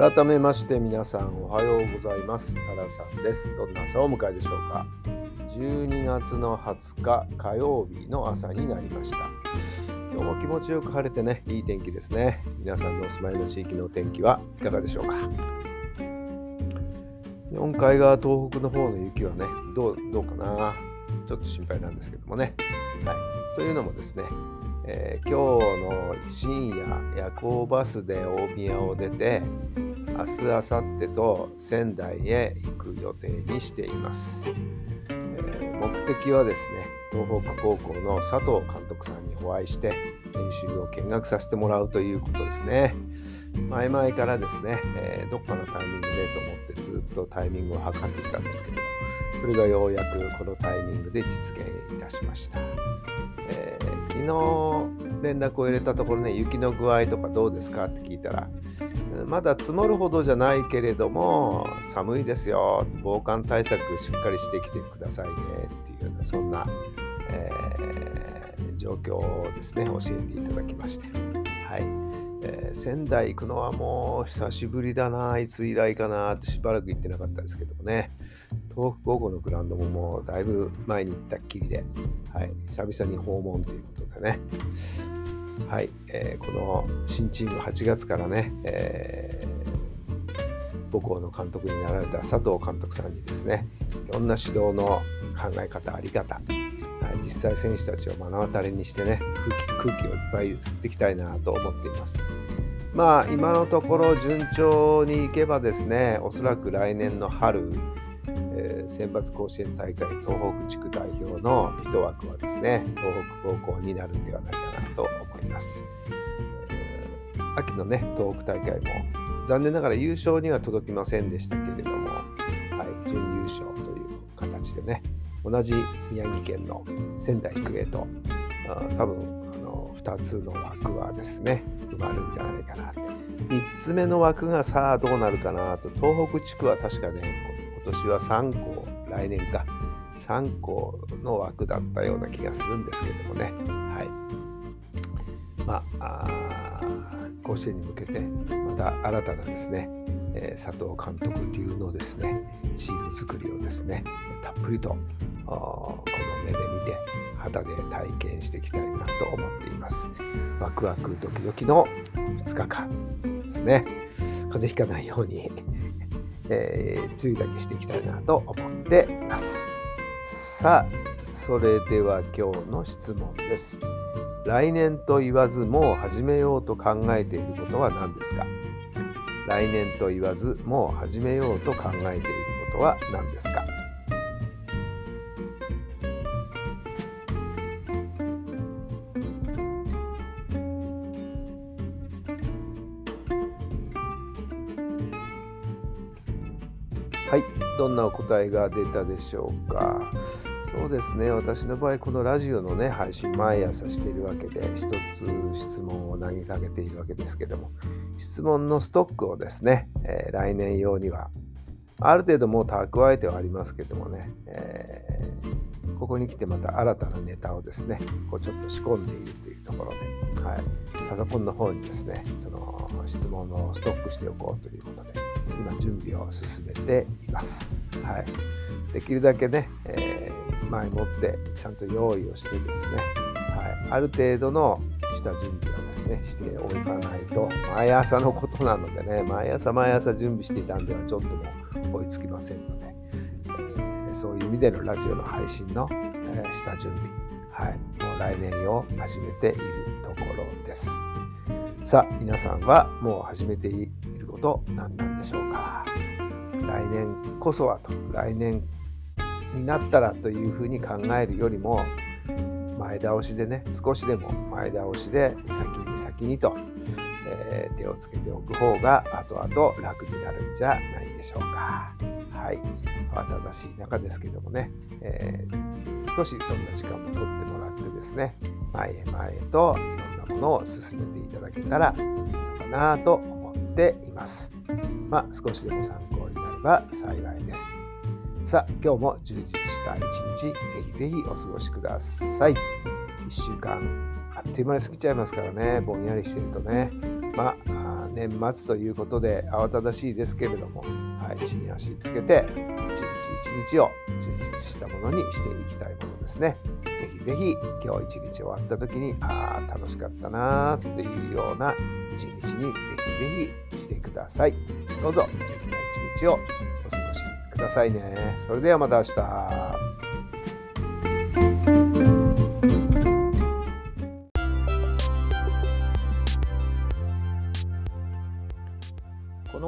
改めまして皆さんおはようございます。タラさんです。どんな朝をお迎えでしょうか。12月の20日火曜日の朝になりました。今日も気持ちよく晴れてねいい天気ですね。皆さんのお住まいの地域のお天気はいかがでしょうか。日本海側東北の方の雪はねどうどうかな。ちょっと心配なんですけどもね。はい。というのもですねえー、今日の深夜夜行バスで大宮を出て明日明後日と仙台へ行く予定にしています、えー、目的はですね東北高校の佐藤監督さんにお会いして練習を見学させてもらうということですね。前々からですね、えー、どっかのタイミングでと思ってずっとタイミングを測っていたんですけどそれがようやくこのタイミングで実現いたしました、えー昨日連絡を入れたところね、雪の具合とかどうですかって聞いたら、まだ積もるほどじゃないけれども、寒いですよ、防寒対策しっかりしてきてくださいねっていうような、そんな、えー、状況をですね、教えていただきまして。はい。えー、仙台行くのはもう久しぶりだな、いつ以来かなってしばらく行ってなかったですけどもね。東北高校のグラウンドももうだいぶ前に行ったっきりで、はい、久々に訪問ということでね、はい、えー、この新チーム8月からね、えー、母校の監督になられた佐藤監督さんにですね、いろんな指導の考え方、あり方、実際選手たちを目の当たりにしてね空気、をいっぱい吸っていきたいなと思っています。まあ今のところ順調にいけばですね、おそらく来年の春、えー、選抜甲子園大会東北地区代表の1枠はですね東北高校になるんではないかなと思います、秋のね東北大会も残念ながら優勝には届きませんでしたけれども、はい、準優勝という形でね同じ宮城県の仙台育英と多分あの2つの枠はですね埋まるんじゃないかな。3つ目の枠がさあどうなるかなと東北地区は確かね今年は3校、来年か、3校の枠だったような気がするんですけれどもね。はい。まあ、甲子園に向けて、また新たなですね、えー、佐藤監督流のですね、チーム作りをですね、たっぷりとこの目で見て、肌で体験していきたいなと思っています。ワクワクドキドキの2日間ですね。風邪ひかないようにえー、注意だけしていきたいなと思っています。さあ、それでは今日の質問です。来年と言わずもう始めようと考えていることは何ですか？来年と言わずもう始めようと考えていることは何ですか？はい、どんなお答えが出たでしょうか？そうですね、私の場合、このラジオのね、配信、毎朝しているわけで、一つ質問を投げかけているわけですけども、質問のストックをですね、えー、来年用には、ある程度もう蓄えてはありますけどもね、えー、ここに来てまた新たなネタをですね、こうちょっと仕込んでいるというところで、はい、パソコンの方にですね、その質問をストックしておこうということで、今準備を進めています。はい、できるだけね、えー、前もってちゃんと用意をしてですね、はい、ある程度のした準備をですねしておかないと毎朝のことなのでね毎朝毎朝準備していたんではちょっともう追いつきませんので、えー、そういう意味でのラジオの配信の、えー、下準備はい。もう来年を始めているところです。さあ皆さんはもう始めていと何なんでしょうか。来年こそはと来年になったらというふうに考えるよりも前倒しでね少しでも前倒しで先に先にと、えー、手をつけておく方が後々楽になるんじゃないでしょうか。はい、慌ただしい中ですけどもね、えー、少しそんな時間も取ってもらってですね前へ前へといろんなものを進めていただけたらいいのかなと思います。っています。まあ、少しでも参考になれば幸いです。さあ、今日も充実した一日、ぜひぜひお過ごしください。1週間あっという間に過ぎちゃいますからね、ぼんやりしてるとね。まあ、年末ということで慌ただしいですけれども、はい、地に足つけて、一日一日を充実したものにしていきたいものですね。ぜひぜひ今日一日終わった時に、ああ、楽しかったなーっていうような一日にぜひぜひしてください。どうぞ素敵な一日をお過ごしくださいね。それではまた明日。